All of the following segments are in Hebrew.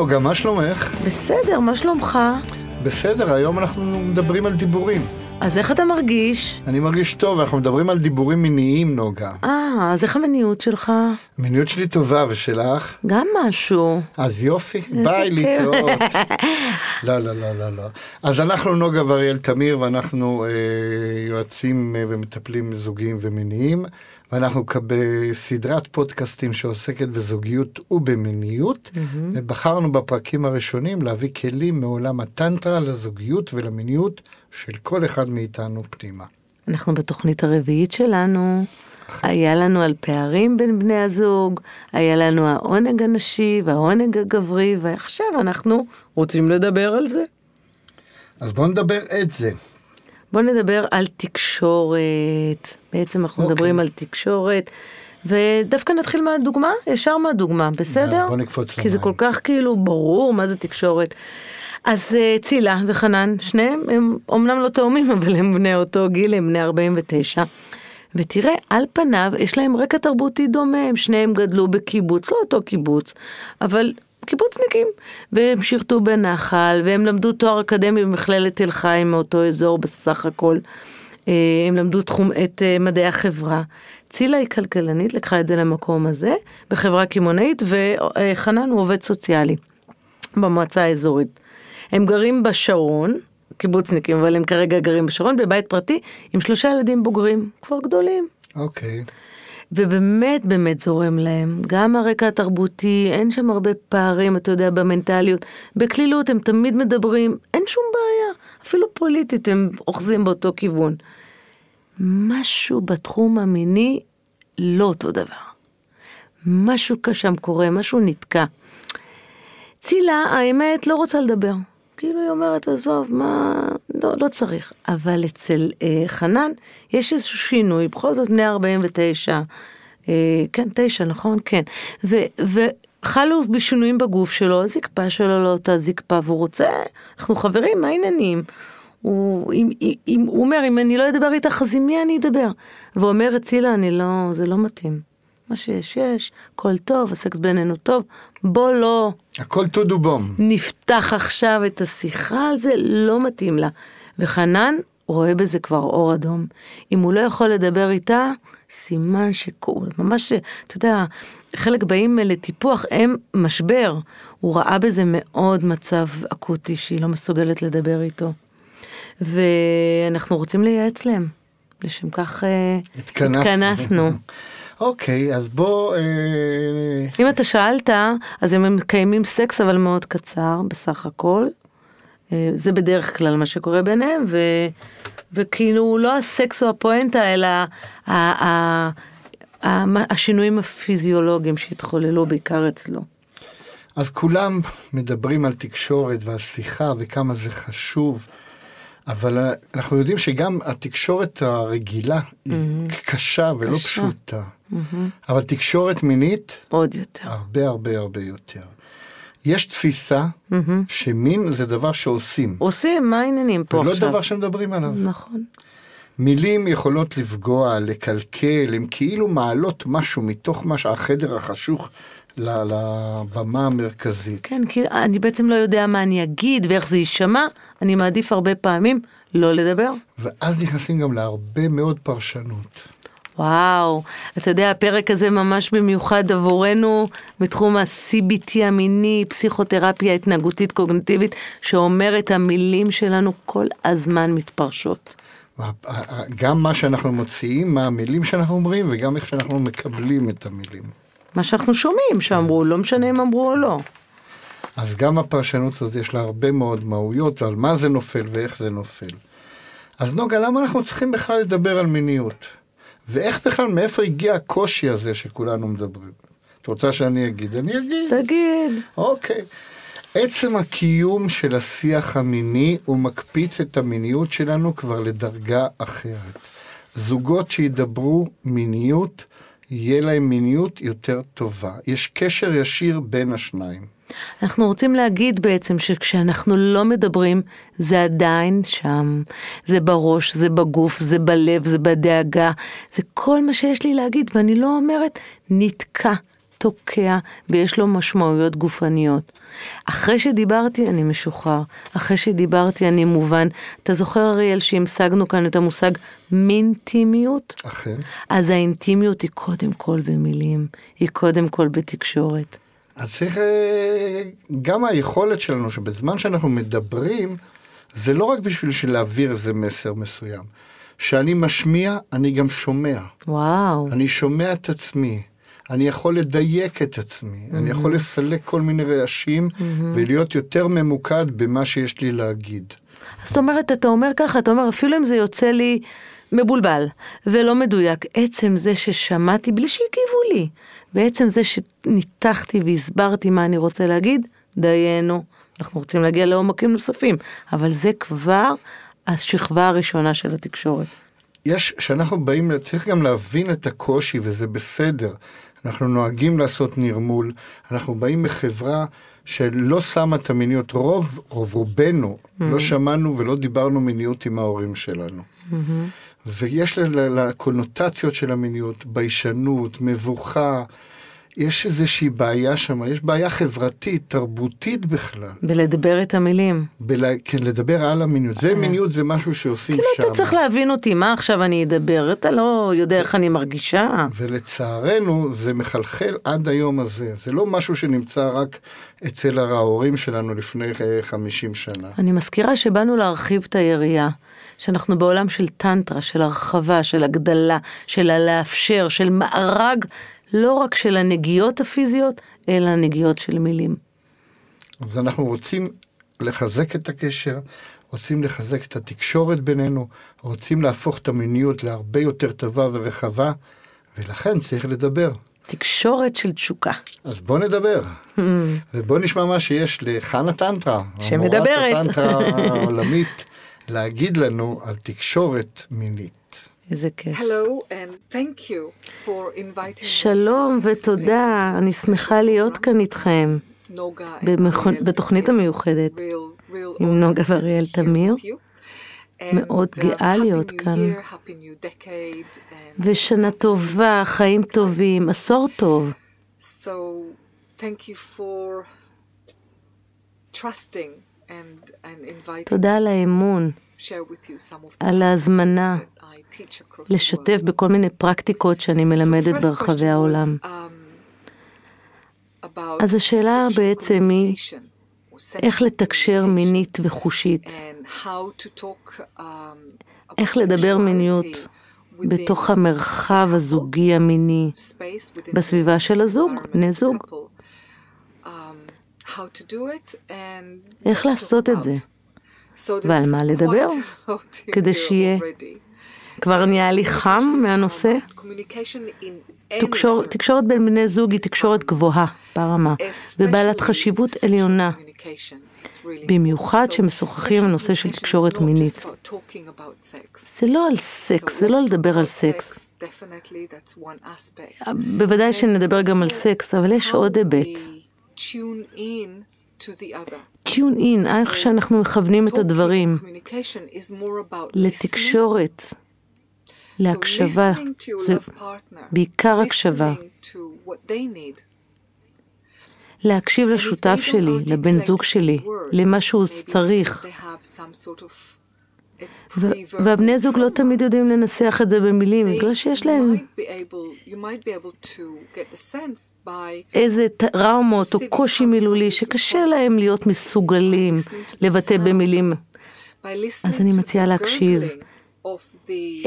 נוגה, מה שלומך? בסדר, מה שלומך? בסדר, היום אנחנו מדברים על דיבורים. אז איך אתה מרגיש? אני מרגיש טוב, אנחנו מדברים על דיבורים מיניים, נוגה. אה, אז איך המיניות שלך? המיניות שלי טובה, ושלך? גם משהו. אז יופי, ביי, להתראות. לא, לא, לא, לא, לא. אז אנחנו נוגה ואריאל תמיר, ואנחנו אה, יועצים אה, ומטפלים זוגיים ומיניים, ואנחנו בסדרת פודקאסטים שעוסקת בזוגיות ובמיניות, ובחרנו בפרקים הראשונים להביא כלים מעולם הטנטרה לזוגיות ולמיניות של כל אחד מאיתנו פנימה. אנחנו בתוכנית הרביעית שלנו. היה לנו על פערים בין בני הזוג, היה לנו העונג הנשי והעונג הגברי, ועכשיו אנחנו רוצים לדבר על זה. אז בואו נדבר את זה. בואו נדבר על תקשורת. בעצם אנחנו אוקיי. מדברים על תקשורת, ודווקא נתחיל מהדוגמה, ישר מהדוגמה, בסדר? יאללה, בוא נקפוץ כי זה למים. כל כך כאילו ברור מה זה תקשורת. אז אה, צילה וחנן, שניהם הם אומנם לא תאומים, אבל הם בני אותו גיל, הם בני 49. ותראה, על פניו יש להם רקע תרבותי דומה, הם שניהם גדלו בקיבוץ, לא אותו קיבוץ, אבל קיבוצניקים. והם שירתו בנחל, והם למדו תואר אקדמי במכללת תל חי מאותו אזור בסך הכל. אה, הם למדו תחום את אה, מדעי החברה. צילה היא כלכלנית, לקחה את זה למקום הזה, בחברה קמעונאית, וחנן הוא עובד סוציאלי במועצה האזורית. הם גרים בשרון, קיבוצניקים, אבל הם כרגע גרים בשרון, בבית פרטי, עם שלושה ילדים בוגרים, כבר גדולים. אוקיי. ובאמת באמת זורם להם, גם הרקע התרבותי, אין שם הרבה פערים, אתה יודע, במנטליות. בקלילות הם תמיד מדברים, אין שום בעיה, אפילו פוליטית הם אוחזים באותו כיוון. משהו בתחום המיני לא אותו דבר. משהו שם קורה, משהו נתקע. צילה, האמת, לא רוצה לדבר. כאילו היא אומרת, עזוב, מה, לא, לא צריך. אבל אצל אה, חנן יש איזשהו שינוי, בכל זאת בני 49, אה, כן, תשע, נכון? כן. ו, וחלו בשינויים בגוף שלו, הזקפה שלו לא אותה זקפה, והוא רוצה, אנחנו חברים, מה העניינים? הוא, אם, אם, הוא אומר, אם אני לא אדבר איתך, אז עם מי אני אדבר? ואומרת, צילה, אני לא, זה לא מתאים. מה שיש, יש, הכל טוב, הסקס בינינו טוב, בוא לא הכל טודו בום. נפתח עכשיו את השיחה על זה, לא מתאים לה. וחנן רואה בזה כבר אור אדום. אם הוא לא יכול לדבר איתה, סימן שקורה, ממש, אתה יודע, חלק באים לטיפוח, הם משבר. הוא ראה בזה מאוד מצב אקוטי שהיא לא מסוגלת לדבר איתו. ואנחנו רוצים לייעץ להם. לשם כך אה, התכנסנו. התכנסנו. אוקיי, אז בוא... אה, אם אתה שאלת, אז הם מקיימים סקס אבל מאוד קצר בסך הכל. אה, זה בדרך כלל מה שקורה ביניהם, ו, וכאילו לא הסקס או הפואנטה, אלא ה, ה, ה, השינויים הפיזיולוגיים שהתחוללו בעיקר אצלו. אז כולם מדברים על תקשורת ועל שיחה וכמה זה חשוב, אבל אה, אנחנו יודעים שגם התקשורת הרגילה היא קשה ולא קשה. פשוטה. אבל תקשורת מינית, עוד יותר. הרבה הרבה הרבה יותר. יש תפיסה שמין זה דבר שעושים, עושים, מה העניינים פה ולא עכשיו? דבר שמדברים עליו. נכון. מילים יכולות לפגוע, לקלקל, הן כאילו מעלות משהו מתוך מה שהחדר החשוך לבמה המרכזית. כן, כי אני בעצם לא יודע מה אני אגיד ואיך זה יישמע, אני מעדיף הרבה פעמים לא לדבר. ואז נכנסים גם להרבה מאוד פרשנות. וואו, אתה יודע, הפרק הזה ממש במיוחד עבורנו מתחום ה-CBT המיני, פסיכותרפיה התנהגותית קוגניטיבית, שאומרת המילים שלנו כל הזמן מתפרשות. גם מה שאנחנו מוציאים, מה המילים שאנחנו אומרים, וגם איך שאנחנו מקבלים את המילים. מה שאנחנו שומעים שאמרו, לא משנה אם אמרו או לא. אז גם הפרשנות הזאת יש לה הרבה מאוד מהויות, ועל מה זה נופל ואיך זה נופל. אז נוגה, למה אנחנו צריכים בכלל לדבר על מיניות? ואיך בכלל, מאיפה הגיע הקושי הזה שכולנו מדברים? את רוצה שאני אגיד? אני אגיד. תגיד. אוקיי. עצם הקיום של השיח המיני הוא מקפיץ את המיניות שלנו כבר לדרגה אחרת. זוגות שידברו מיניות, יהיה להם מיניות יותר טובה. יש קשר ישיר בין השניים. אנחנו רוצים להגיד בעצם שכשאנחנו לא מדברים, זה עדיין שם. זה בראש, זה בגוף, זה בלב, זה בדאגה. זה כל מה שיש לי להגיד, ואני לא אומרת נתקע. תוקע ויש לו משמעויות גופניות. אחרי שדיברתי אני משוחרר, אחרי שדיברתי אני מובן. אתה זוכר אריאל שהמשגנו כאן את המושג מינטימיות? אכן. אז האינטימיות היא קודם כל במילים, היא קודם כל בתקשורת. אז צריך, אה, גם היכולת שלנו שבזמן שאנחנו מדברים, זה לא רק בשביל להעביר איזה מסר מסוים. שאני משמיע, אני גם שומע. וואו. אני שומע את עצמי. אני יכול לדייק את עצמי, mm-hmm. אני יכול לסלק כל מיני רעשים mm-hmm. ולהיות יותר ממוקד במה שיש לי להגיד. זאת אומרת, אתה אומר ככה, אתה אומר, אפילו אם זה יוצא לי מבולבל ולא מדויק, עצם זה ששמעתי בלי שהגיבו לי, ועצם זה שניתחתי והסברתי מה אני רוצה להגיד, דיינו, אנחנו רוצים להגיע לעומקים נוספים, אבל זה כבר השכבה הראשונה של התקשורת. יש, כשאנחנו באים, צריך גם להבין את הקושי וזה בסדר. אנחנו נוהגים לעשות נרמול, אנחנו באים מחברה שלא שמה את המיניות, רוב, רוב רובנו, mm-hmm. לא שמענו ולא דיברנו מיניות עם ההורים שלנו. Mm-hmm. ויש לקונוטציות של המיניות, ביישנות, מבוכה, יש איזושהי בעיה שם, יש בעיה חברתית, תרבותית בכלל. בלדבר את המילים. בל... כן, לדבר על המיניות. זה אה. מיניות, זה משהו שעושים כאילו שם. כאילו אתה צריך להבין אותי, מה עכשיו אני אדבר? אתה לא יודע איך אני מרגישה. ולצערנו, זה מחלחל עד היום הזה. זה לא משהו שנמצא רק אצל ההורים שלנו לפני 50 שנה. אני מזכירה שבאנו להרחיב את היריעה. שאנחנו בעולם של טנטרה, של הרחבה, של הגדלה, של הלאפשר, של מארג לא רק של הנגיעות הפיזיות, אלא הנגיעות של מילים. אז אנחנו רוצים לחזק את הקשר, רוצים לחזק את התקשורת בינינו, רוצים להפוך את המיניות להרבה יותר טובה ורחבה, ולכן צריך לדבר. תקשורת של תשוקה. אז בוא נדבר, ובוא נשמע מה שיש לחנה טנטרה, שמדברת, המורת הטנטרה העולמית, להגיד לנו על תקשורת מינית. איזה כיף. שלום ותודה, אני שמחה להיות כאן איתכם בתוכנית המיוחדת עם נוגה ואריאל תמיר. מאוד uh, גאה להיות כאן. ושנה טובה, חיים טובים, עשור טוב. תודה על האמון, על ההזמנה. לשתף בכל מיני פרקטיקות שאני מלמדת ברחבי העולם. Um, אז השאלה בעצם היא איך לתקשר מינית וחושית, um, איך לדבר מיניות בתוך המרחב הזוגי המיני, בסביבה של הזוג, בני זוג. Um, איך לעשות את זה, ועל מה לדבר, כדי שיהיה כבר נהיה לי חם מהנושא. תקשור, תקשורת בין בני זוג היא תקשורת גבוהה ברמה, ובעלת חשיבות עליונה, במיוחד כשמשוחחים על נושא של תקשורת מינית. זה לא על סקס, זה לא לדבר על סקס. בוודאי שנדבר גם על סקס, אבל יש עוד היבט. טיון אין, איך שאנחנו מכוונים את הדברים לתקשורת. להקשבה, זה בעיקר הקשבה. להקשיב לשותף שלי, לבן זוג שלי, למה שהוא צריך. והבני זוג לא תמיד יודעים לנסח את זה במילים, בגלל שיש להם איזה טראומות או קושי מילולי שקשה להם להיות מסוגלים לבטא במילים. אז אני מציעה להקשיב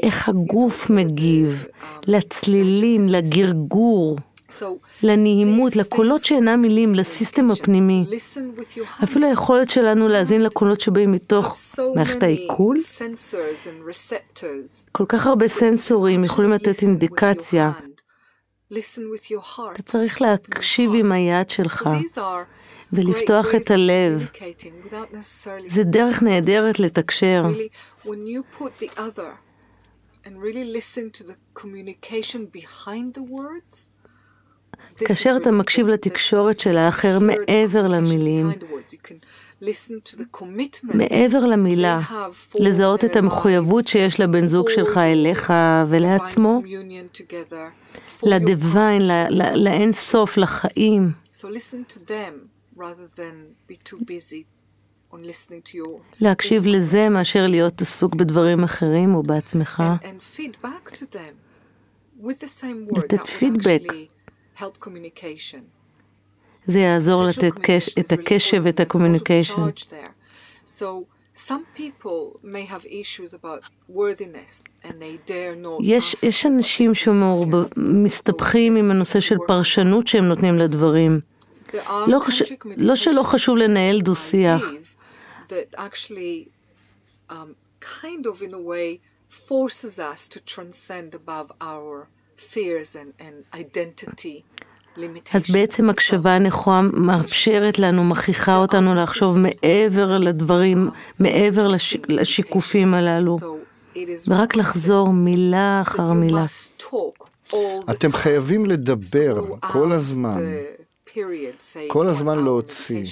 איך הגוף מגיב לצלילים, לגרגור, לנעימות, לקולות שאינם מילים, לסיסטם הפנימי. אפילו היכולת שלנו להאזין לקולות שבאים מתוך מערכת העיכול. כל כך הרבה סנסורים יכולים לתת אינדיקציה. אתה צריך להקשיב עם היד שלך. ולפתוח את הלב. זה דרך נהדרת לתקשר. כאשר אתה מקשיב לתקשורת של האחר מעבר למילים, מעבר למילה, לזהות את המחויבות שיש לבן זוג שלך אליך ולעצמו, לדיוויין, לאין סוף, לחיים. להקשיב לזה מאשר להיות עסוק בדברים אחרים או בעצמך. לתת פידבק. זה יעזור לתת קש, את הקשב ואת הקומוניקיישן. יש, יש אנשים שמסתבכים עם הנושא של פרשנות שהם נותנים לדברים. לא, חש... לא שלא חשוב לנהל דו-שיח. forces us to transcend above our fears and, and identity. אז בעצם הקשבה הנכונה מאפשרת לנו, מכריחה אותנו לחשוב מעבר לדברים, מעבר לש, לשיקופים הללו, ורק לחזור מילה אחר מילה. אתם חייבים לדבר כל הזמן, כל הזמן להוציא.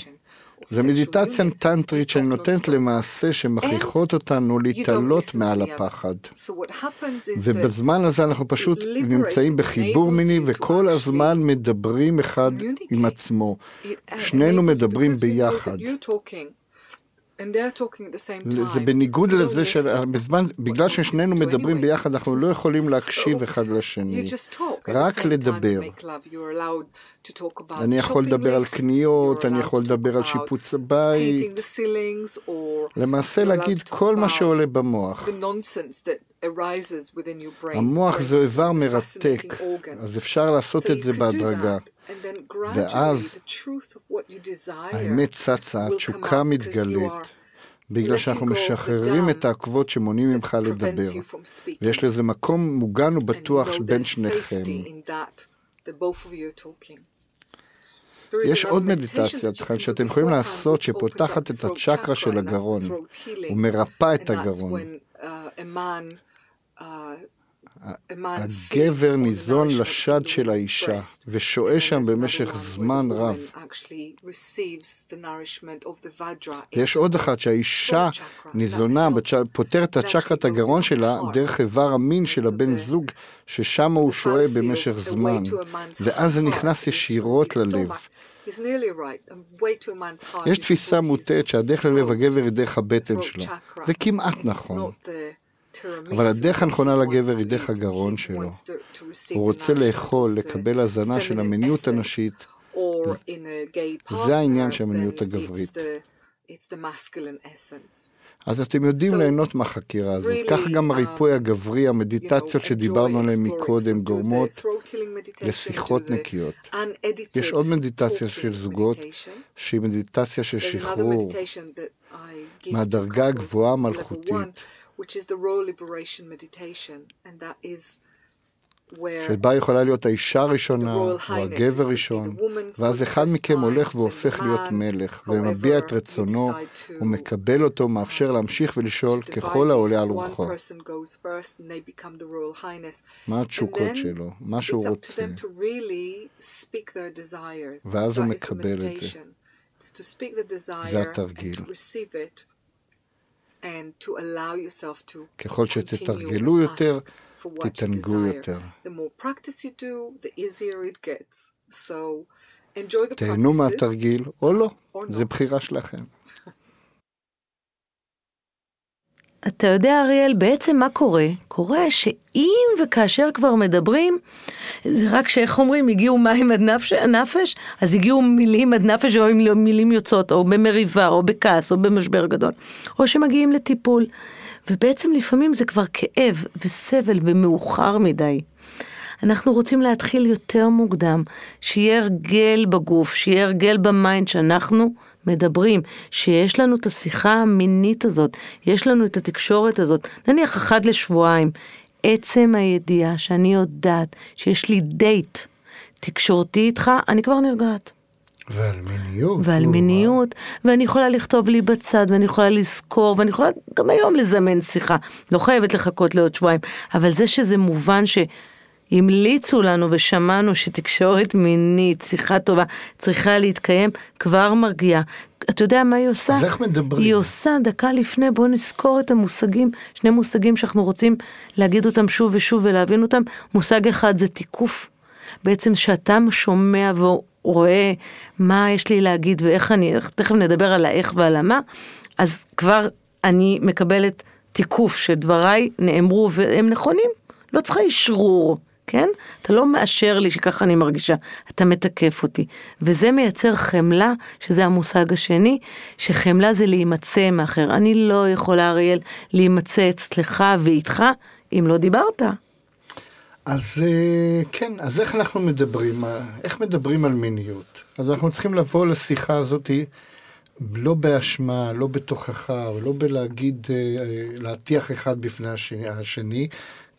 זה מדיטציה טנטרית שנותנת למעשה שמכריחות אותנו להתעלות מעל הפחד. ובזמן הזה אנחנו פשוט נמצאים בחיבור מיני וכל הזמן מדברים אחד עם עצמו. שנינו מדברים ביחד. זה בניגוד לזה שבזמן, בגלל ששנינו מדברים ביחד, אנחנו לא יכולים להקשיב אחד לשני, רק לדבר. אני יכול לדבר על קניות, אני יכול לדבר על שיפוץ הבית, למעשה להגיד כל מה שעולה במוח. המוח זה איבר מרתק, אז אפשר לעשות את זה בהדרגה. ואז האמת צצה, התשוקה מתגלית, בגלל שאנחנו משחררים את העקבות שמונעים ממך לדבר, ויש לזה מקום מוגן ובטוח בין שניכם. יש עוד מדיטציה שאתם יכולים לעשות שפותחת את הצ'קרה של הגרון ומרפא את הגרון. הגבר ניזון לשד של האישה ושוהה שם במשך זמן רב. יש עוד אחת שהאישה ניזונה, פותרת את צ'קרת הגרון שלה דרך איבר המין של הבן זוג, ששם הוא שוהה במשך זמן, ואז זה נכנס ישירות ללב. יש תפיסה מוטעת שהדרך ללב הגבר היא דרך הבטן שלו. זה כמעט נכון. אבל הדרך הנכונה לגבר היא דרך הגרון שלו. הוא רוצה לאכול, לקבל הזנה של המיניות הנשית. זה העניין של המיניות הגברית. אז אתם יודעים ליהנות מהחקירה הזאת. ככה גם הריפוי הגברי, המדיטציות שדיברנו עליהן מקודם, גורמות לשיחות נקיות. יש עוד מדיטציה של זוגות, שהיא מדיטציה של שחרור מהדרגה הגבוהה המלכותית. Which is the role liberation meditation, and that is שבה יכולה להיות האישה הראשונה או הגבר ראשון, ואז אחד מכם הולך והופך להיות מלך, ומביע את רצונו, ומקבל אותו, מאפשר להמשיך ולשאול ככל העולה על רוחו. מה התשוקות שלו, מה שהוא רוצה. ואז הוא מקבל את זה. זה התרגיל. ככל שתתרגלו יותר, תתענגו יותר. תהנו מהתרגיל או לא, זה בחירה שלכם. אתה יודע, אריאל, בעצם מה קורה? קורה שאם וכאשר כבר מדברים, זה רק שאיך אומרים, הגיעו מים עד נפש, נפש, אז הגיעו מילים עד נפש, או מילים יוצאות, או במריבה, או בכעס, או במשבר גדול, או שמגיעים לטיפול. ובעצם לפעמים זה כבר כאב וסבל ומאוחר מדי. אנחנו רוצים להתחיל יותר מוקדם, שיהיה הרגל בגוף, שיהיה הרגל ב mind שאנחנו מדברים, שיש לנו את השיחה המינית הזאת, יש לנו את התקשורת הזאת, נניח אחת לשבועיים. עצם הידיעה שאני יודעת שיש לי דייט תקשורתי איתך, אני כבר נרגעת. ועל מיניות. ועל מיניות, ואני יכולה לכתוב לי בצד, ואני יכולה לזכור, ואני יכולה גם היום לזמן שיחה. לא חייבת לחכות לעוד שבועיים, אבל זה שזה מובן ש... המליצו לנו ושמענו שתקשורת מינית, שיחה טובה, צריכה להתקיים, כבר מרגיעה. אתה יודע מה היא עושה? אז איך מדברים? היא עושה דקה לפני, בוא נזכור את המושגים, שני מושגים שאנחנו רוצים להגיד אותם שוב ושוב ולהבין אותם. מושג אחד זה תיקוף. בעצם שאתה שומע ורואה מה יש לי להגיד ואיך אני, תכף נדבר על האיך ועל המה, אז כבר אני מקבלת תיקוף שדבריי נאמרו והם נכונים. לא צריכה אשרור. כן? אתה לא מאשר לי שככה אני מרגישה, אתה מתקף אותי. וזה מייצר חמלה, שזה המושג השני, שחמלה זה להימצא מאחר. אני לא יכולה, אריאל, להימצא אצלך ואיתך, אם לא דיברת. אז אה, כן, אז איך אנחנו מדברים, איך מדברים על מיניות? אז אנחנו צריכים לבוא לשיחה הזאת לא באשמה, לא בתוכחה, ולא בלהגיד, אה, אה, להטיח אחד בפני השני,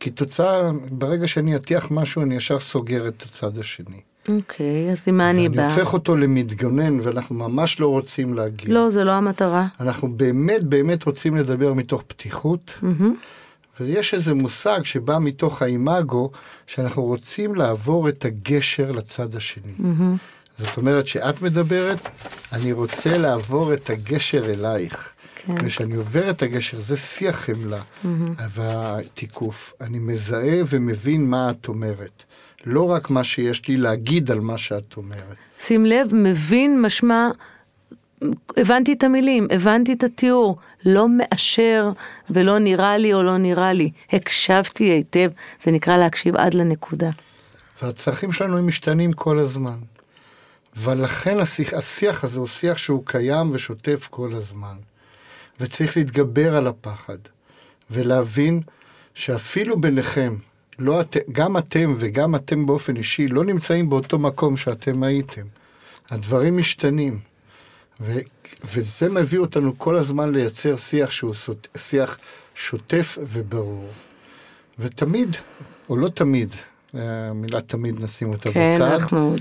כי תוצאה, ברגע שאני אטיח משהו, אני ישר סוגר את הצד השני. אוקיי, okay, אז עם מה אני באה? אני הופך אותו למתגונן, ואנחנו ממש לא רוצים להגיד. לא, זה לא המטרה. אנחנו באמת באמת רוצים לדבר מתוך פתיחות, mm-hmm. ויש איזה מושג שבא מתוך האימאגו, שאנחנו רוצים לעבור את הגשר לצד השני. Mm-hmm. זאת אומרת, שאת מדברת, אני רוצה לעבור את הגשר אלייך. כן. כשאני עובר את הגשר, זה שיא החמלה mm-hmm. והתיקוף. אני מזהה ומבין מה את אומרת. לא רק מה שיש לי להגיד על מה שאת אומרת. שים לב, מבין משמע, הבנתי את המילים, הבנתי את התיאור, לא מאשר ולא נראה לי או לא נראה לי. הקשבתי היטב, זה נקרא להקשיב עד לנקודה. והצרכים שלנו הם משתנים כל הזמן. ולכן השיח, השיח הזה הוא שיח שהוא קיים ושוטף כל הזמן. וצריך להתגבר על הפחד, ולהבין שאפילו ביניכם, לא את, גם אתם וגם אתם באופן אישי לא נמצאים באותו מקום שאתם הייתם. הדברים משתנים, ו, וזה מביא אותנו כל הזמן לייצר שיח שהוא שיח שוטף וברור. ותמיד, או לא תמיד, המילה תמיד נשים אותה כן, בצד, אנחנו...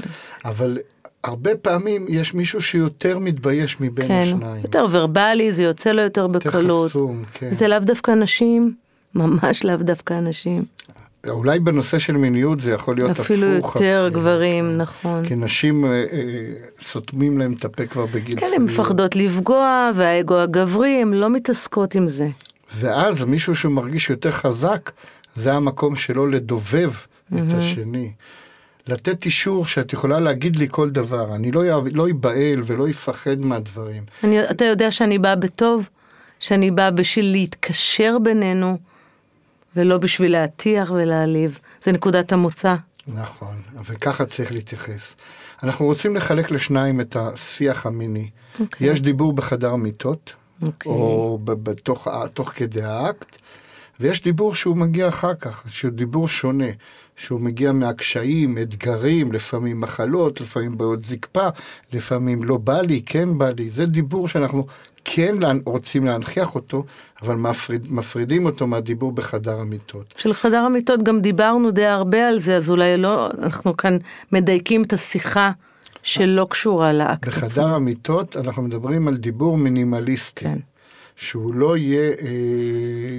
אבל הרבה פעמים יש מישהו שיותר מתבייש מבין כן, השניים. יותר ורבלי, זה יוצא לו יותר בקלות. יותר חסום, כן. זה לאו דווקא נשים, ממש לאו דווקא נשים. אולי בנושא של מיניות זה יכול להיות אפילו הפוך. אפילו יותר אפילו. גברים, כן. נכון. כי נשים אה, אה, סותמים להם את הפה כבר בגיל כן, הן מפחדות לפגוע, והאגו הגברי, הן לא מתעסקות עם זה. ואז מישהו שמרגיש יותר חזק, זה המקום שלו לדובב mm-hmm. את השני. לתת אישור שאת יכולה להגיד לי כל דבר, אני לא, לא איבהל ולא אפחד מהדברים. אני, אתה יודע שאני באה בטוב? שאני באה בשביל להתקשר בינינו, ולא בשביל להטיח ולהעליב. זה נקודת המוצא. נכון, וככה צריך להתייחס. אנחנו רוצים לחלק לשניים את השיח המיני. Okay. אוקיי. יש דיבור בחדר מיטות, okay. אוקיי. או בתוך, תוך כדי האקט, ויש דיבור שהוא מגיע אחר כך, שהוא דיבור שונה. שהוא מגיע מהקשיים, אתגרים, לפעמים מחלות, לפעמים בעיות זקפה, לפעמים לא בא לי, כן בא לי. זה דיבור שאנחנו כן רוצים להנכיח אותו, אבל מפריד, מפרידים אותו מהדיבור בחדר המיטות. של חדר המיטות גם דיברנו די הרבה על זה, אז אולי לא, אנחנו כאן מדייקים את השיחה. שלא קשורה לאקט עצמו. בחדר המיטות אנחנו מדברים על דיבור מינימליסטי. כן. שהוא לא יהיה אה,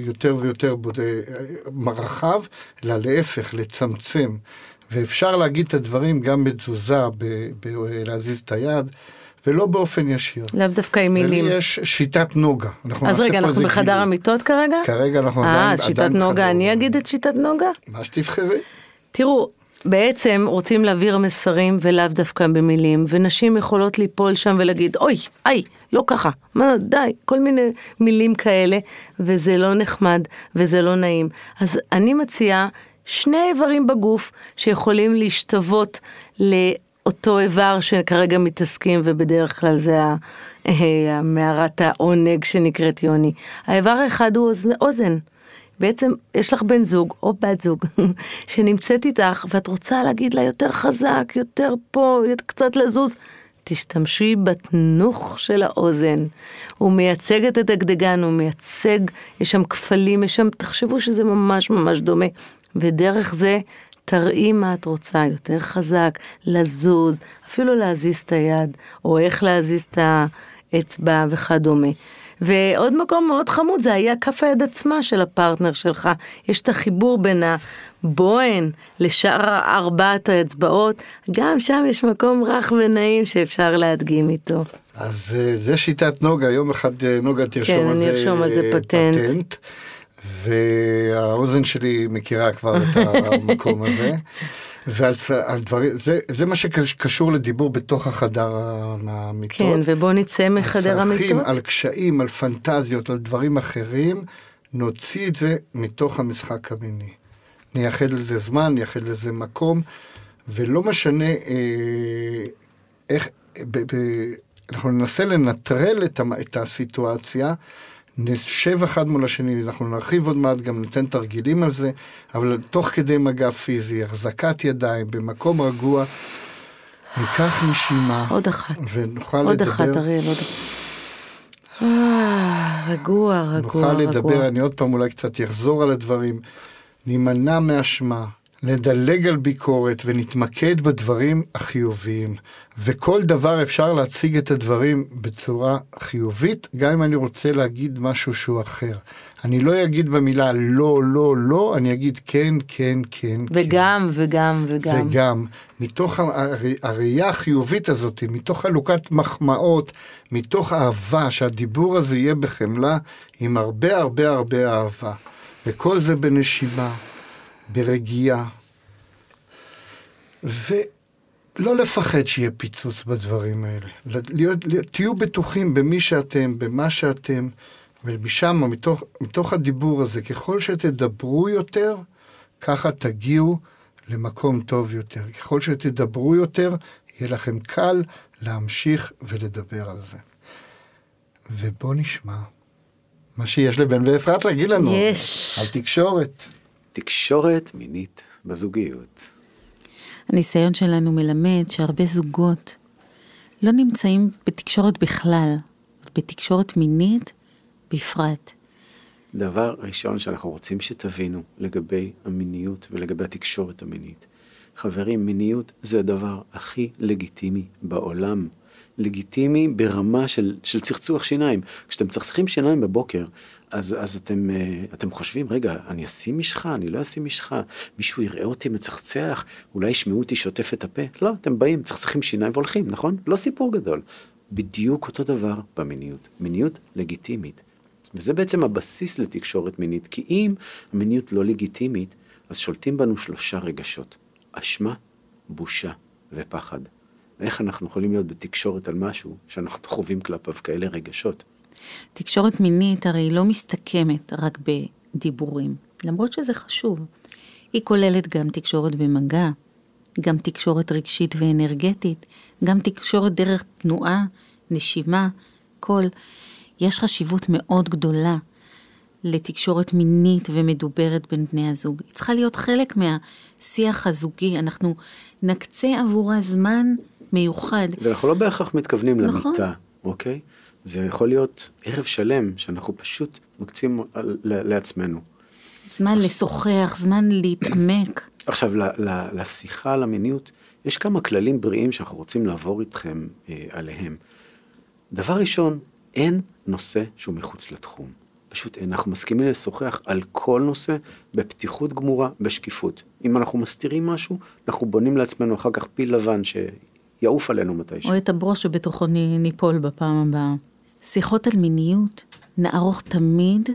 יותר ויותר בוד... אה, רחב, אלא להפך, לצמצם. ואפשר להגיד את הדברים גם בתזוזה. ב... להזיז את היד. ולא באופן ישיר. לאו דווקא עם מילים. ולי יש שיטת נוגה. אז רגע, אנחנו בחדר גילים. המיטות כרגע? כרגע אנחנו 아, עדיין... אה, שיטת נוגה, אני אגיד את שיטת נוגה? מה שתבחרי. תראו, בעצם רוצים להעביר מסרים ולאו דווקא במילים, ונשים יכולות ליפול שם ולהגיד, אוי, איי, לא ככה, מה, די, כל מיני מילים כאלה, וזה לא נחמד וזה לא נעים. אז אני מציעה שני איברים בגוף שיכולים להשתוות לאותו איבר שכרגע מתעסקים, ובדרך כלל זה אה, המערת העונג שנקראת יוני. האיבר האחד הוא אוזן. בעצם יש לך בן זוג או בת זוג שנמצאת איתך ואת רוצה להגיד לה יותר חזק, יותר פה, קצת לזוז, תשתמשי בתנוך של האוזן. הוא מייצג את הדגדגן, הוא מייצג, יש שם כפלים, יש שם, תחשבו שזה ממש ממש דומה. ודרך זה תראי מה את רוצה, יותר חזק, לזוז, אפילו להזיז את היד, או איך להזיז את האצבע וכדומה. ועוד מקום מאוד חמוד זה היה כף היד עצמה של הפרטנר שלך. יש את החיבור בין הבוהן לשאר ארבעת האצבעות, גם שם יש מקום רך ונעים שאפשר להדגים איתו. אז אה, זה שיטת נוגה, יום אחד אה, נוגה תרשום כן, על אני זה על זה פטנט. פטנט. והאוזן שלי מכירה כבר את המקום הזה. ועל על דברים, זה, זה מה שקשור לדיבור בתוך החדר המיטות. כן, ובוא נצא מחדר על המיטות. צרכים, על קשיים, על פנטזיות, על דברים אחרים, נוציא את זה מתוך המשחק המיני. נייחד לזה זמן, נייחד לזה מקום, ולא משנה אה, איך, ב, ב, אנחנו ננסה לנטרל את, את הסיטואציה, נשב אחד מול השני, אנחנו נרחיב עוד מעט, גם ניתן תרגילים על זה, אבל תוך כדי מגע פיזי, החזקת ידיים, במקום רגוע, ניקח נשימה. עוד אחת. ונוכל עוד לדבר. אחת, אריאל, עוד אחת. אה, רגוע, רגוע, נוכל לדבר, רגוע. אני עוד פעם אולי קצת אחזור על הדברים. נימנע מאשמה, נדלג על ביקורת ונתמקד בדברים החיוביים. וכל דבר אפשר להציג את הדברים בצורה חיובית, גם אם אני רוצה להגיד משהו שהוא אחר. אני לא אגיד במילה לא, לא, לא, אני אגיד כן, כן, כן, וגם, וגם, כן. וגם. וגם, מתוך הר- הראייה החיובית הזאת, מתוך חלוקת מחמאות, מתוך אהבה, שהדיבור הזה יהיה בחמלה, עם הרבה הרבה הרבה אהבה. וכל זה בנשימה, ברגיעה. ולא לפחד שיהיה פיצוץ בדברים האלה. להיות, להיות, תהיו בטוחים במי שאתם, במה שאתם, ומשם, מתוך, מתוך הדיבור הזה, ככל שתדברו יותר, ככה תגיעו למקום טוב יותר. ככל שתדברו יותר, יהיה לכם קל להמשיך ולדבר על זה. ובואו נשמע מה שיש לבן ואפרת להגיד לנו. יש. על תקשורת. תקשורת מינית בזוגיות. הניסיון שלנו מלמד שהרבה זוגות לא נמצאים בתקשורת בכלל, בתקשורת מינית בפרט. דבר ראשון שאנחנו רוצים שתבינו לגבי המיניות ולגבי התקשורת המינית. חברים, מיניות זה הדבר הכי לגיטימי בעולם. לגיטימי ברמה של, של צחצוח שיניים. כשאתם מצחצחים שיניים בבוקר, אז, אז אתם, אה, אתם חושבים, רגע, אני אשים משחה, אני לא אשים משחה, מישהו יראה אותי מצחצח, אולי ישמעו אותי שוטף את הפה. לא, אתם באים, מצחצחים שיניים והולכים, נכון? לא סיפור גדול. בדיוק אותו דבר במיניות. מיניות לגיטימית. וזה בעצם הבסיס לתקשורת מינית, כי אם המיניות לא לגיטימית, אז שולטים בנו שלושה רגשות, אשמה, בושה ופחד. איך אנחנו יכולים להיות בתקשורת על משהו שאנחנו חווים כלפיו כאלה רגשות? תקשורת מינית הרי לא מסתכמת רק בדיבורים, למרות שזה חשוב. היא כוללת גם תקשורת במגע, גם תקשורת רגשית ואנרגטית, גם תקשורת דרך תנועה, נשימה, קול. יש חשיבות מאוד גדולה לתקשורת מינית ומדוברת בין בני הזוג. היא צריכה להיות חלק מהשיח הזוגי, אנחנו נקצה עבורה זמן מיוחד. ואנחנו לא בהכרח מתכוונים נכון. למיטה, אוקיי? זה יכול להיות ערב שלם שאנחנו פשוט מקצים על- לעצמנו. זמן לשוחח, זמן להתעמק. עכשיו, ל- ל- לשיחה על המיניות, יש כמה כללים בריאים שאנחנו רוצים לעבור איתכם אה, עליהם. דבר ראשון, אין נושא שהוא מחוץ לתחום. פשוט אין. אנחנו מסכימים לשוחח על כל נושא בפתיחות גמורה, בשקיפות. אם אנחנו מסתירים משהו, אנחנו בונים לעצמנו אחר כך פיל לבן שיעוף עלינו מתישהו. או את הברוש שבתוכו ניפול בפעם הבאה. שיחות על מיניות נערוך תמיד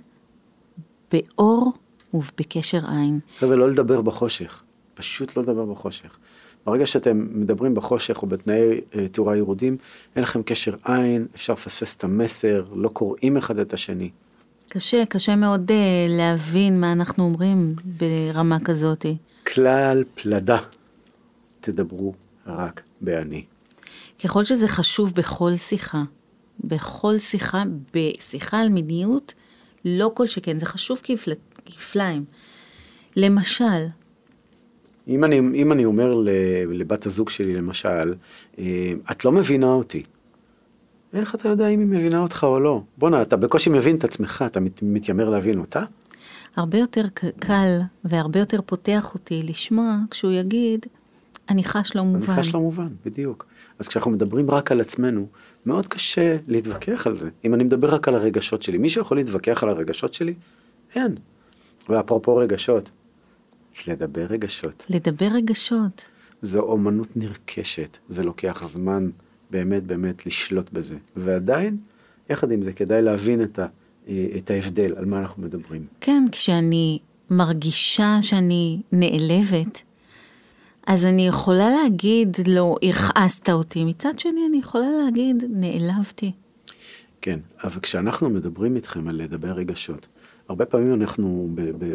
באור ובקשר עין. חבר'ה, לא לדבר בחושך. פשוט לא לדבר בחושך. ברגע שאתם מדברים בחושך או בתנאי אה, תאורה ירודים, אין לכם קשר עין, אפשר לפספס את המסר, לא קוראים אחד את השני. קשה, קשה מאוד uh, להבין מה אנחנו אומרים ברמה כזאת. כלל פלדה, תדברו רק באני. ככל שזה חשוב בכל שיחה, בכל שיחה, בשיחה על מיניות, לא כל שכן, זה חשוב כפל, כפליים. למשל, אם אני, אם אני אומר לבת הזוג שלי, למשל, אה, את לא מבינה אותי. איך אתה יודע אם היא מבינה אותך או לא? בואנה, אתה בקושי מבין את עצמך, אתה מת, מתיימר להבין אותה? הרבה יותר קל והרבה יותר פותח אותי לשמוע כשהוא יגיד, אני חש לא מובן. אני חש לא מובן, בדיוק. אז כשאנחנו מדברים רק על עצמנו, מאוד קשה להתווכח על זה. אם אני מדבר רק על הרגשות שלי, מישהו יכול להתווכח על הרגשות שלי? אין. ואפרופו רגשות, לדבר רגשות. לדבר רגשות. זו אומנות נרכשת, זה לוקח זמן באמת באמת לשלוט בזה. ועדיין, יחד עם זה, כדאי להבין את, ה, את ההבדל, על מה אנחנו מדברים. כן, כשאני מרגישה שאני נעלבת, אז אני יכולה להגיד, לא, הכעסת אותי. מצד שני, אני יכולה להגיד, נעלבתי. כן, אבל כשאנחנו מדברים איתכם על לדבר רגשות, הרבה פעמים אנחנו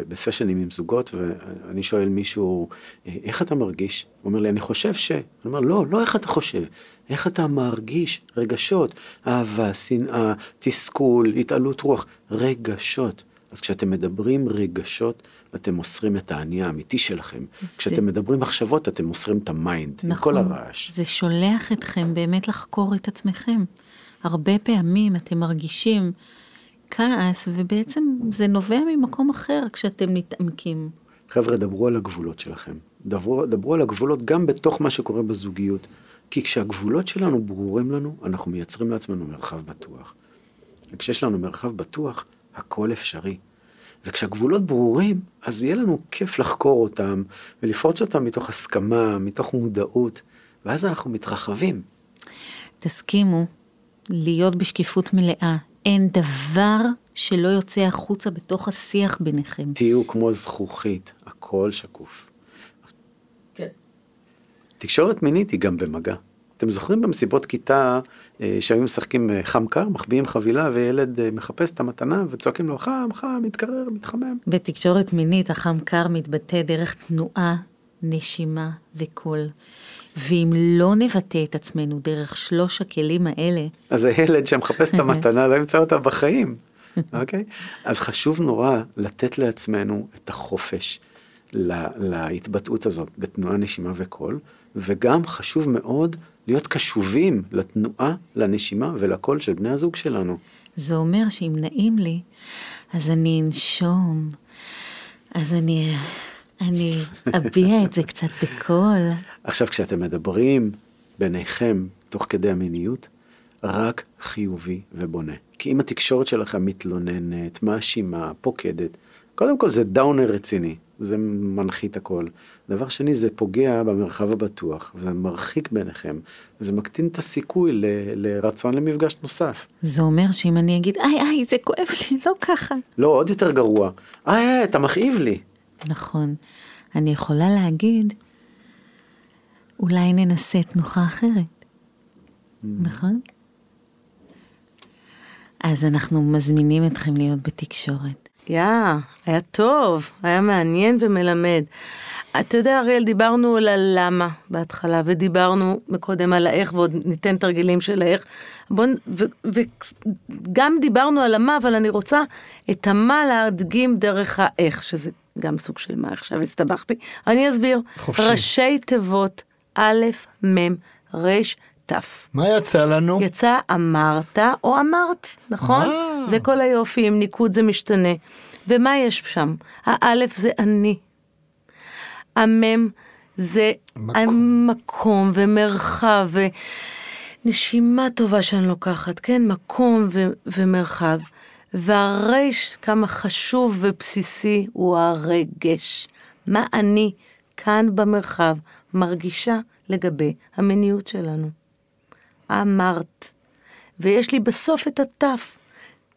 בסשנים עם זוגות, ואני שואל מישהו, איך אתה מרגיש? הוא אומר לי, אני חושב ש... אני אומר, לא, לא איך אתה חושב, איך אתה מרגיש רגשות, אהבה, שנאה, תסכול, התעלות רוח, רגשות. אז כשאתם מדברים רגשות, אתם מוסרים את האני האמיתי שלכם. זה... כשאתם מדברים מחשבות, אתם מוסרים את ה mind, נכון, עם כל הרעש. זה שולח אתכם באמת לחקור את עצמכם. הרבה פעמים אתם מרגישים כעס, ובעצם זה נובע ממקום אחר כשאתם מתעמקים. חבר'ה, דברו על הגבולות שלכם. דברו, דברו על הגבולות גם בתוך מה שקורה בזוגיות. כי כשהגבולות שלנו ברורים לנו, אנחנו מייצרים לעצמנו מרחב בטוח. וכשיש לנו מרחב בטוח, הכל אפשרי. וכשהגבולות ברורים, אז יהיה לנו כיף לחקור אותם ולפרוץ אותם מתוך הסכמה, מתוך מודעות, ואז אנחנו מתרחבים. תסכימו להיות בשקיפות מלאה. אין דבר שלא יוצא החוצה בתוך השיח ביניכם. תהיו כמו זכוכית, הכל שקוף. כן. תקשורת מינית היא גם במגע. אתם זוכרים במסיבות כיתה אה, שהיו משחקים אה, חם קר, מחביאים חבילה וילד אה, מחפש את המתנה וצועקים לו חם, חם, מתקרר, מתחמם. בתקשורת מינית החם קר מתבטא דרך תנועה, נשימה וקול. ואם לא נבטא את עצמנו דרך שלוש הכלים האלה... אז הילד שמחפש את המתנה לא ימצא אותה בחיים, אוקיי? okay? אז חשוב נורא לתת לעצמנו את החופש לה, להתבטאות הזאת בתנועה, נשימה וקול, וגם חשוב מאוד להיות קשובים לתנועה, לנשימה ולקול של בני הזוג שלנו. זה אומר שאם נעים לי, אז אני אנשום, אז אני אני אביע את זה קצת בקול. עכשיו, כשאתם מדברים ביניכם תוך כדי המיניות, רק חיובי ובונה. כי אם התקשורת שלכם מתלוננת, מאשימה, פוקדת, קודם כל זה דאונר רציני, זה מנחית הכל. דבר שני, זה פוגע במרחב הבטוח, וזה מרחיק ביניכם, וזה מקטין את הסיכוי ל, לרצון למפגש נוסף. זה אומר שאם אני אגיד, איי איי, זה כואב לי, לא ככה. לא, עוד יותר גרוע. איי איי, אתה מכאיב לי. נכון. אני יכולה להגיד, אולי ננסה תנוחה אחרת, mm. נכון? אז אנחנו מזמינים אתכם להיות בתקשורת. יא, yeah, היה טוב, היה מעניין ומלמד. אתה יודע, אריאל, דיברנו על הלמה בהתחלה, ודיברנו מקודם על האיך, ועוד ניתן תרגילים של האיך. בוא, וגם דיברנו על המה, אבל אני רוצה את המה להדגים דרך האיך, שזה גם סוג של מה, עכשיו הסתבכתי. אני אסביר. חופשי. ראשי תיבות א', מ', ר', ת'. מה יצא לנו? יצא אמרת או אמרת, נכון? אה. זה כל היופי, עם ניקוד זה משתנה. ומה יש שם? האלף זה אני. המם זה מקום, מקום ומרחב ונשימה טובה שאני לוקחת, כן? מקום ו- ומרחב. והרייש, כמה חשוב ובסיסי, הוא הרגש. מה אני כאן במרחב מרגישה לגבי המיניות שלנו. אמרת. ויש לי בסוף את התף.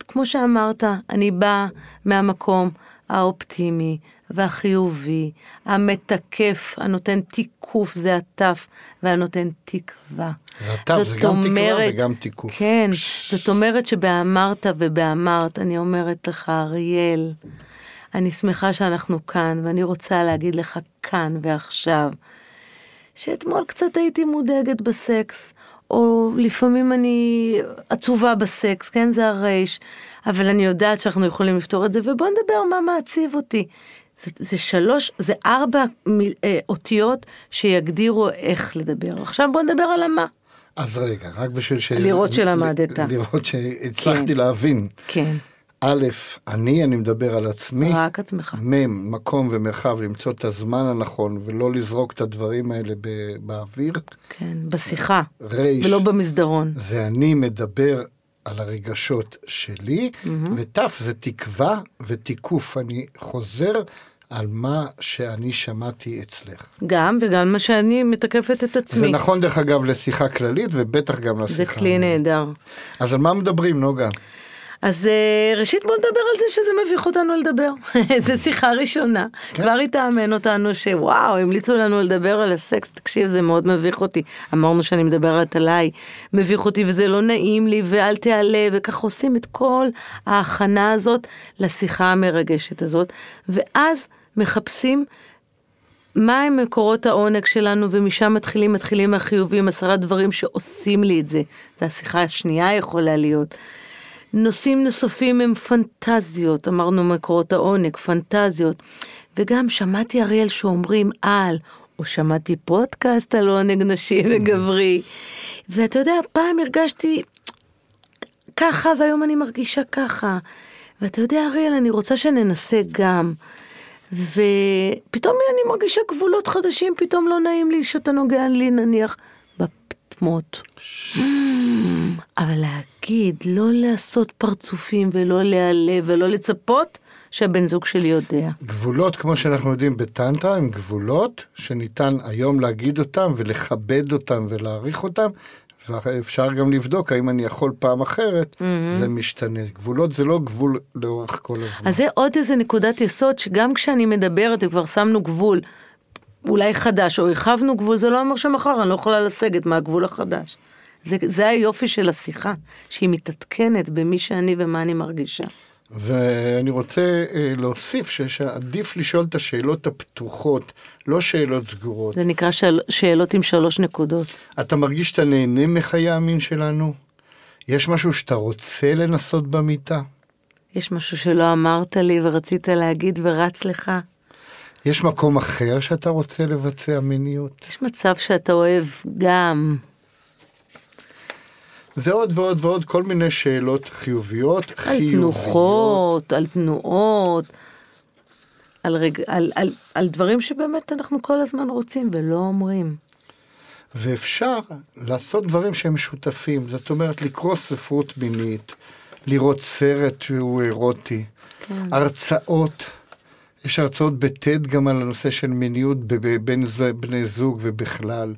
כמו שאמרת, אני באה מהמקום האופטימי והחיובי, המתקף, הנותן תיקוף, זה התף, והנותן תקווה. התף זה גם אומרת, תקווה וגם תיקוף. כן, פש... זאת אומרת שבאמרת ובאמרת, אני אומרת לך, אריאל, אני שמחה שאנחנו כאן, ואני רוצה להגיד לך כאן ועכשיו, שאתמול קצת הייתי מודאגת בסקס, או לפעמים אני עצובה בסקס, כן, זה הרייש, אבל אני יודעת שאנחנו יכולים לפתור את זה, ובוא נדבר מה מעציב אותי. זה, זה שלוש, זה ארבע מיל, אה, אותיות שיגדירו איך לדבר. עכשיו בוא נדבר על המה. אז רגע, רק בשביל ש... לראות שלמדת. לראות שהצלחתי כן. להבין. כן. א', אני, אני מדבר על עצמי. רק עצמך. מ', מקום ומרחב למצוא את הזמן הנכון ולא לזרוק את הדברים האלה ב- באוויר. כן, בשיחה. ר', ולא במסדרון. זה אני מדבר על הרגשות שלי, ות' זה תקווה ותיקוף. אני חוזר על מה שאני שמעתי אצלך. גם, וגם מה שאני מתקפת את זה עצמי. נכון דרך אגב לשיחה כללית ובטח גם לשיחה. זה כלי נהדר. אז על מה מדברים נוגה? אז אה, ראשית בוא נדבר על זה שזה מביך אותנו לדבר. זו שיחה ראשונה. כן. כבר התאמן אותנו שוואו, המליצו לנו לדבר על הסקס, תקשיב, זה מאוד מביך אותי. אמרנו שאני מדברת עליי, מביך אותי וזה לא נעים לי, ואל תעלה, וככה עושים את כל ההכנה הזאת לשיחה המרגשת הזאת. ואז מחפשים מהם מקורות העונג שלנו, ומשם מתחילים, מתחילים החיובים, עשרה דברים שעושים לי את זה. זו השיחה השנייה יכולה להיות. נושאים נוספים הם פנטזיות, אמרנו מקורות העונג, פנטזיות. וגם שמעתי אריאל שאומרים על, או שמעתי פודקאסט על עונג נשי וגברי. ואתה יודע, פעם הרגשתי ככה, והיום אני מרגישה ככה. ואתה יודע, אריאל, אני רוצה שננסה גם. ופתאום אני מרגישה גבולות חדשים, פתאום לא נעים לי שאתה נוגע לי נניח בפטמות. אבל להגיד, לא לעשות פרצופים ולא להיעלב ולא לצפות שהבן זוג שלי יודע. גבולות, כמו שאנחנו יודעים בטנטרה, הם גבולות שניתן היום להגיד אותם ולכבד אותם ולהעריך אותם, ואפשר גם לבדוק האם אני יכול פעם אחרת, זה משתנה. גבולות זה לא גבול לאורך כל הזמן. אז זה עוד איזה נקודת יסוד שגם כשאני מדברת וכבר שמנו גבול, אולי חדש, או הרחבנו גבול, זה לא אומר שמחר אני לא יכולה לסגת מהגבול החדש. זה, זה היופי של השיחה, שהיא מתעדכנת במי שאני ומה אני מרגישה. ואני רוצה אה, להוסיף שעדיף לשאול את השאלות הפתוחות, לא שאלות סגורות. זה נקרא שאל, שאלות עם שלוש נקודות. אתה מרגיש שאתה נהנה מחיי המין שלנו? יש משהו שאתה רוצה לנסות במיטה? יש משהו שלא אמרת לי ורצית להגיד ורץ לך? יש מקום אחר שאתה רוצה לבצע מיניות? יש מצב שאתה אוהב גם. ועוד ועוד ועוד כל מיני שאלות חיוביות. על חיוביות. תנוחות, על תנועות, על, רג... על, על, על דברים שבאמת אנחנו כל הזמן רוצים ולא אומרים. ואפשר לעשות דברים שהם משותפים, זאת אומרת לקרוא ספרות מינית, לראות סרט שהוא אירוטי, כן. הרצאות, יש הרצאות בטד גם על הנושא של מיניות בין בני זוג ובכלל,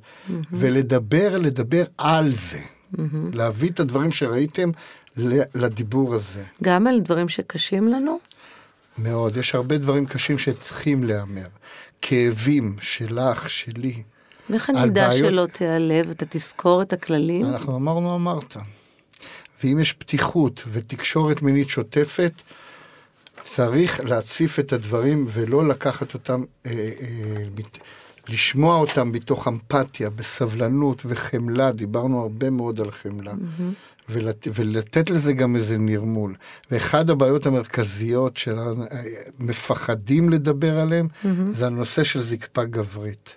ולדבר, לדבר על זה, להביא את הדברים שראיתם לדיבור הזה. גם על דברים שקשים לנו, מאוד, יש הרבה דברים קשים שצריכים להיאמר. כאבים שלך, שלי. ואיך אני אדע בעיות- שלא תיעלב, אתה תזכור את הכללים? אנחנו אמרנו אמרת. ואם יש פתיחות ותקשורת מינית שוטפת, צריך להציף את הדברים ולא לקחת אותם, אה, אה, מת, לשמוע אותם מתוך אמפתיה, בסבלנות וחמלה, דיברנו הרבה מאוד על חמלה. ולת, ולתת לזה גם איזה נרמול. ואחד הבעיות המרכזיות שמפחדים לדבר עליהן, זה הנושא של זקפה גברית.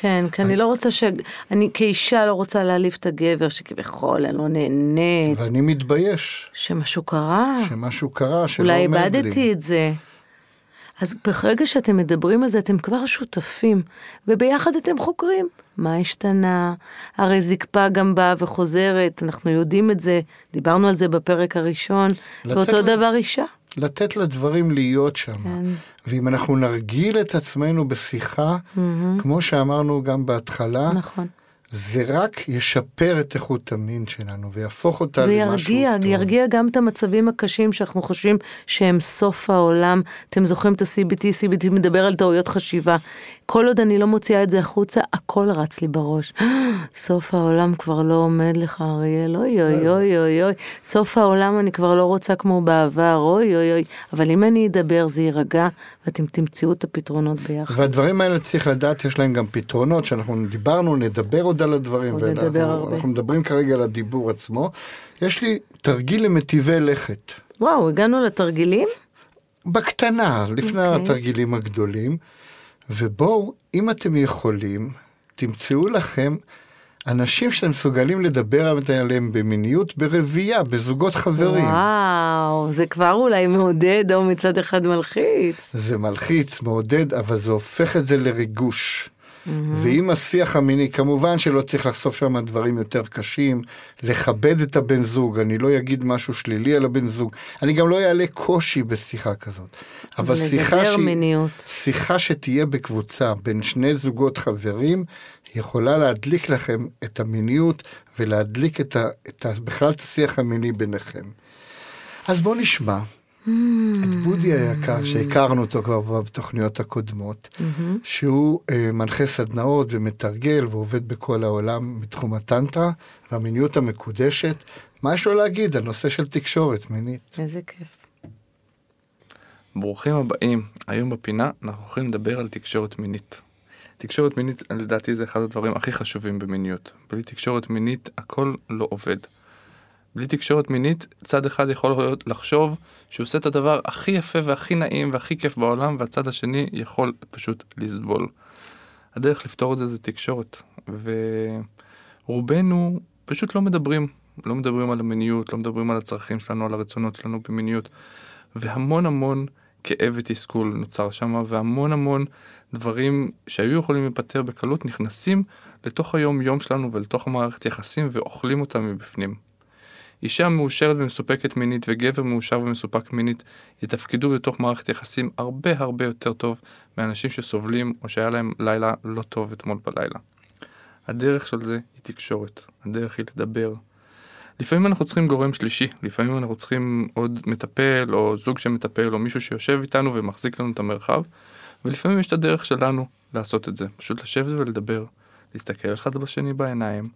כן, כי אני לא רוצה ש... אני כאישה לא רוצה להעליב את הגבר, שכביכול אני לא נהנית, ואני מתבייש שמשהו קרה, שמשהו קרה, שלא אולי עומד לי. איבדתי את זה. אז ברגע שאתם מדברים על זה, אתם כבר שותפים, וביחד אתם חוקרים. מה השתנה? הרי זקפה גם באה וחוזרת, אנחנו יודעים את זה, דיברנו על זה בפרק הראשון, ואותו לה- דבר אישה. לתת לדברים להיות שם. כן. ואם אנחנו נרגיל את עצמנו בשיחה, כמו שאמרנו גם בהתחלה, נכון. זה רק ישפר את איכות המין שלנו ויהפוך אותה למשהו וירגיע, טוב. ירגיע גם את המצבים הקשים שאנחנו חושבים שהם סוף העולם. אתם זוכרים את ה-CBT, CBT מדבר על טעויות חשיבה. כל עוד אני לא מוציאה את זה החוצה, הכל רץ לי בראש. סוף העולם כבר לא עומד לך, אריאל, אוי אוי אוי אוי אוי. סוף העולם אני כבר לא רוצה כמו בעבר, אוי אוי אוי. אבל אם אני אדבר זה יירגע, ואתם תמצאו את הפתרונות ביחד. והדברים האלה צריך לדעת, יש להם גם פתרונות, שאנחנו דיברנו, נדבר עוד על הדברים, עוד נדבר ואנחנו הרבה. אנחנו מדברים כרגע על הדיבור עצמו. יש לי תרגיל למטיבי לכת, וואו, הגענו לתרגילים? בקטנה, לפני אוקיי. התרגילים הגדולים, ובואו, אם אתם יכולים, תמצאו לכם, אנשים שאתם מסוגלים לדבר עליהם במיניות ברבייה, בזוגות חברים. וואו, זה כבר אולי מעודד או מצד אחד מלחיץ. זה מלחיץ, מעודד, אבל זה הופך את זה לריגוש. Mm-hmm. ואם השיח המיני, כמובן שלא צריך לחשוף שם דברים יותר קשים, לכבד את הבן זוג, אני לא אגיד משהו שלילי על הבן זוג, אני גם לא אעלה קושי בשיחה כזאת. אבל שיחה, ש... שיחה שתהיה בקבוצה בין שני זוגות חברים, יכולה להדליק לכם את המיניות ולהדליק את ה... את ה... בכלל את השיח המיני ביניכם. אז בואו נשמע את בודי היקר, שהכרנו אותו כבר בתוכניות הקודמות, שהוא אה, מנחה סדנאות ומתרגל ועובד בכל העולם בתחום הטנטרה והמיניות המקודשת. מה יש לו להגיד על נושא של תקשורת מינית? איזה כיף. ברוכים הבאים. היום בפינה אנחנו הולכים לדבר על תקשורת מינית. תקשורת מינית לדעתי זה אחד הדברים הכי חשובים במיניות. בלי תקשורת מינית הכל לא עובד. בלי תקשורת מינית, צד אחד יכול להיות לחשוב שהוא עושה את הדבר הכי יפה והכי נעים והכי כיף בעולם, והצד השני יכול פשוט לסבול. הדרך לפתור את זה זה תקשורת, ורובנו פשוט לא מדברים, לא מדברים על המיניות, לא מדברים על הצרכים שלנו, על הרצונות שלנו במיניות, והמון המון כאב ותסכול נוצר שם, והמון המון דברים שהיו יכולים להיפתר בקלות נכנסים לתוך היום יום שלנו ולתוך המערכת יחסים ואוכלים אותם מבפנים. אישה מאושרת ומסופקת מינית וגבר מאושר ומסופק מינית יתפקדו בתוך מערכת יחסים הרבה הרבה יותר טוב מאנשים שסובלים או שהיה להם לילה לא טוב אתמול בלילה. הדרך של זה היא תקשורת, הדרך היא לדבר. לפעמים אנחנו צריכים גורם שלישי, לפעמים אנחנו צריכים עוד מטפל או זוג שמטפל או מישהו שיושב איתנו ומחזיק לנו את המרחב ולפעמים יש את הדרך שלנו לעשות את זה, פשוט לשבת ולדבר, להסתכל אחד בשני בעיניים,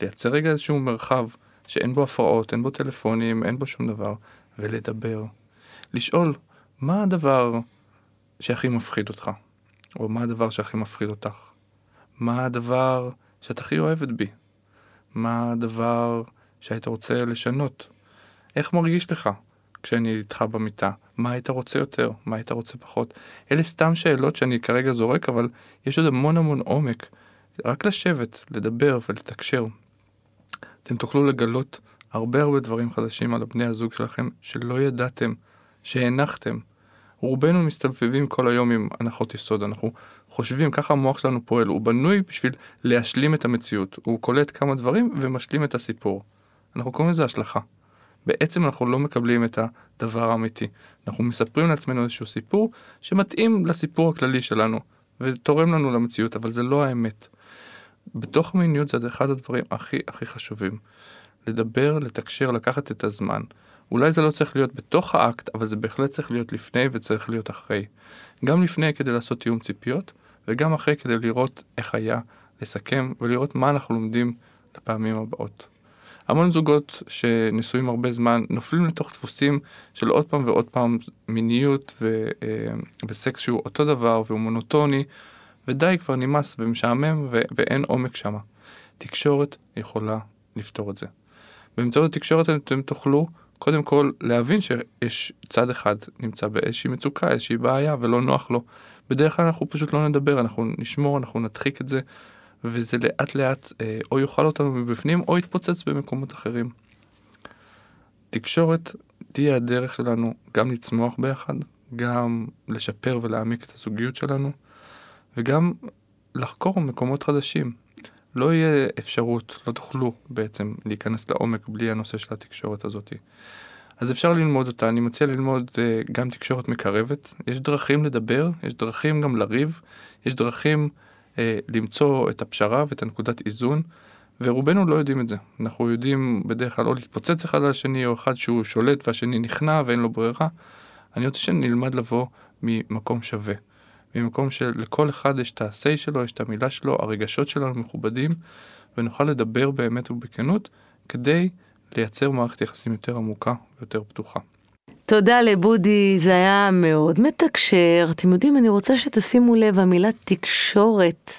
לייצר רגע איזשהו מרחב שאין בו הפרעות, אין בו טלפונים, אין בו שום דבר, ולדבר. לשאול, מה הדבר שהכי מפחיד אותך? או מה הדבר שהכי מפחיד אותך? מה הדבר שאת הכי אוהבת בי? מה הדבר שהיית רוצה לשנות? איך מרגיש לך כשאני איתך במיטה? מה היית רוצה יותר? מה היית רוצה פחות? אלה סתם שאלות שאני כרגע זורק, אבל יש עוד המון המון עומק. רק לשבת, לדבר ולתקשר. אתם תוכלו לגלות הרבה הרבה דברים חדשים על בני הזוג שלכם שלא ידעתם, שהנחתם. רובנו מסתובבים כל היום עם הנחות יסוד, אנחנו חושבים, ככה המוח שלנו פועל, הוא בנוי בשביל להשלים את המציאות, הוא קולט כמה דברים ומשלים את הסיפור. אנחנו קוראים לזה השלכה. בעצם אנחנו לא מקבלים את הדבר האמיתי. אנחנו מספרים לעצמנו איזשהו סיפור שמתאים לסיפור הכללי שלנו, ותורם לנו למציאות, אבל זה לא האמת. בתוך המיניות זה אחד הדברים הכי הכי חשובים. לדבר, לתקשר, לקחת את הזמן. אולי זה לא צריך להיות בתוך האקט, אבל זה בהחלט צריך להיות לפני וצריך להיות אחרי. גם לפני כדי לעשות תיאום ציפיות, וגם אחרי כדי לראות איך היה, לסכם ולראות מה אנחנו לומדים לפעמים הבאות. המון זוגות שנשואים הרבה זמן נופלים לתוך דפוסים של עוד פעם ועוד פעם מיניות ו, אה, וסקס שהוא אותו דבר והוא מונוטוני ודי כבר נמאס ומשעמם ו- ואין עומק שם. תקשורת יכולה לפתור את זה. באמצעות התקשורת אתם תוכלו קודם כל להבין שיש צד אחד נמצא באיזושהי מצוקה, איזושהי בעיה ולא נוח לו. בדרך כלל אנחנו פשוט לא נדבר, אנחנו נשמור, אנחנו נדחיק את זה, וזה לאט לאט אה, או יאכל אותנו מבפנים או יתפוצץ במקומות אחרים. תקשורת תהיה הדרך שלנו גם לצמוח ביחד, גם לשפר ולהעמיק את הזוגיות שלנו, וגם לחקור מקומות חדשים. לא יהיה אפשרות, לא תוכלו בעצם להיכנס לעומק בלי הנושא של התקשורת הזאת. אז אפשר ללמוד אותה, אני מציע ללמוד uh, גם תקשורת מקרבת, יש דרכים לדבר, יש דרכים גם לריב, יש דרכים uh, למצוא את הפשרה ואת הנקודת איזון, ורובנו לא יודעים את זה. אנחנו יודעים בדרך כלל או להתפוצץ אחד על השני, או אחד שהוא שולט והשני נכנע ואין לו ברירה. אני רוצה שנלמד לבוא ממקום שווה. ממקום שלכל אחד יש את ה-say שלו, יש את המילה שלו, הרגשות שלנו מכובדים, ונוכל לדבר באמת ובכנות, כדי לייצר מערכת יחסים יותר עמוקה ויותר פתוחה. תודה לבודי, זה היה מאוד מתקשר. אתם יודעים, אני רוצה שתשימו לב, המילה תקשורת,